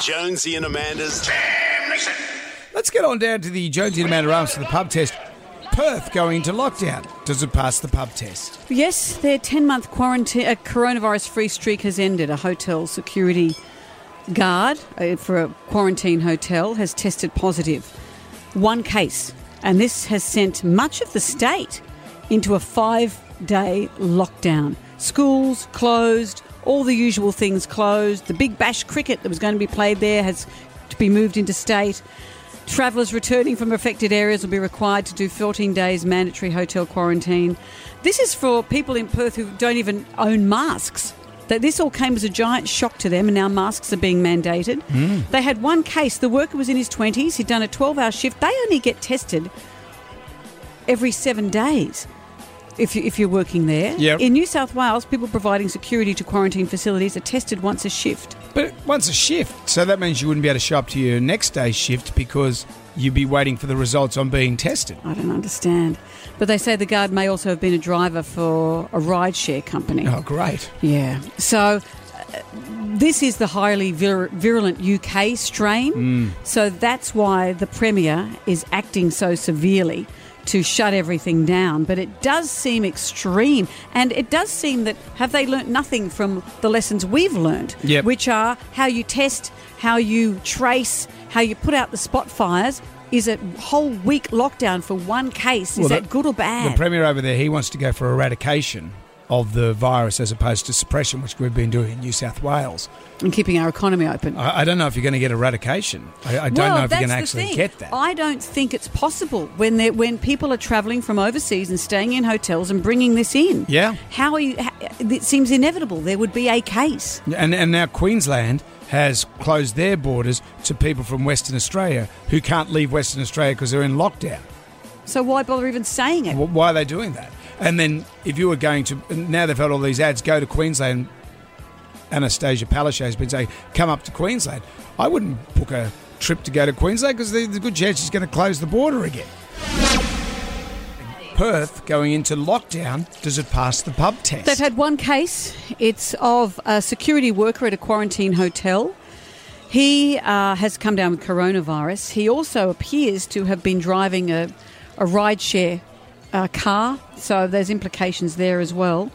Jonesy and Amanda's Let's get on down to the Jonesy and Amanda Arms for the pub test. Perth going into lockdown. Does it pass the pub test? Yes, their 10 month quarantine, uh, coronavirus free streak has ended. A hotel security guard uh, for a quarantine hotel has tested positive. One case. And this has sent much of the state into a five day lockdown. Schools closed, all the usual things closed. The Big Bash cricket that was going to be played there has to be moved into state. Travellers returning from affected areas will be required to do 14 days mandatory hotel quarantine. This is for people in Perth who don't even own masks. That this all came as a giant shock to them, and now masks are being mandated. Hmm. They had one case. The worker was in his 20s. He'd done a 12-hour shift. They only get tested every seven days. If, you, if you're working there. Yep. In New South Wales, people providing security to quarantine facilities are tested once a shift. But once a shift, so that means you wouldn't be able to show up to your next day's shift because you'd be waiting for the results on being tested. I don't understand. But they say the guard may also have been a driver for a rideshare company. Oh, great. Yeah. So uh, this is the highly vir- virulent UK strain. Mm. So that's why the Premier is acting so severely to shut everything down. But it does seem extreme. And it does seem that have they learnt nothing from the lessons we've learnt, Yep. which are how you test, how you trace, how you put out the spot fires. Is a whole week lockdown for one case? Is Well, that the- good or bad? The? Premier over there, he wants to go for eradication of the virus as opposed to suppression, which we've been doing in New South Wales. and keeping our economy open. I, I don't know if you're going to get eradication. I, I don't well, know if you're going to actually thing. get that. I don't think it's possible when when people are travelling from overseas and staying in hotels and bringing this in. Yeah. How are you? How, it seems inevitable. There would be a case. And, and now Queensland has closed their borders to people from Western Australia who can't leave Western Australia because they're in lockdown. So why bother even saying it? Why are they doing that? And then if you were going to, now they've had all these ads, go to Queensland. Annastacia Palaszczuk has been saying, come up to Queensland. I wouldn't book a trip to go to Queensland because there's a good chance she's going to close the border again. Perth going into lockdown, does it pass the pub test? They've had one case. It's of a security worker at a quarantine hotel. He uh, has come down with coronavirus. He also appears to have been driving a, a rideshare uh, car, so there's implications there as well.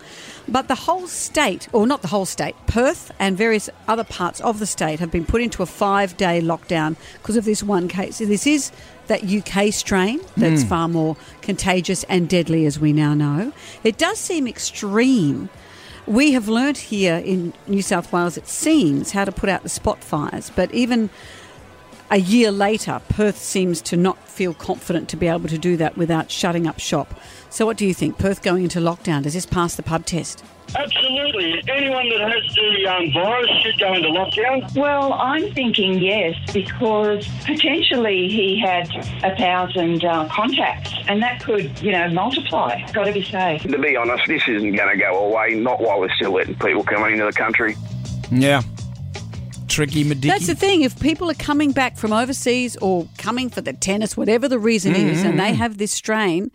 But the whole state, or not the whole state, Perth and various other parts of the state have been put into a five day lockdown because of this one case. This is that UK strain that's far more contagious and deadly, as we now know. It does seem extreme. We have learnt here in New South Wales, it seems, how to put out the spot fires, but even a year later, Perth seems to not feel confident to be able to do that without shutting up shop. So, what do you think? Perth going into lockdown, does this pass the pub test? Absolutely. Anyone that has the um, virus should go into lockdown. Well, I'm thinking yes, because potentially he had a thousand uh, contacts, and that could, you know, multiply. Got to be safe. To be honest, this isn't going to go away, not while we're still letting people come into the country. yeah. Tricky. That's the thing. If people are coming back from overseas or coming for the tennis, whatever the reason is, and they mm-hmm. have this strain,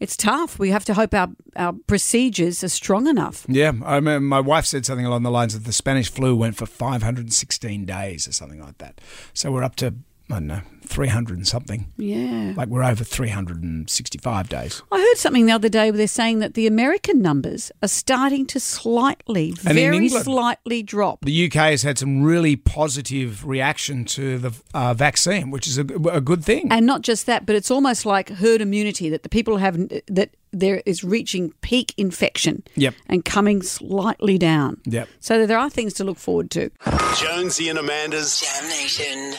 it's tough. We have to hope our, our procedures are strong enough. Yeah, I remember my wife said something along the lines of the Spanish flu went for 516 days or something like that. So we're up to, I don't know, 300 and something. Yeah. Like we're over 365 days. I heard something the other day where they're saying that the American numbers are starting to slightly, And very England- slightly drop. The UK has had some really positive reaction to the uh, vaccine, which is a, a good thing. And not just that, but it's almost like herd immunity that the people have that there is reaching peak infection Yep. and coming slightly down. Yep. So there are things to look forward to. Jonesy and Amanda's JAM Nation.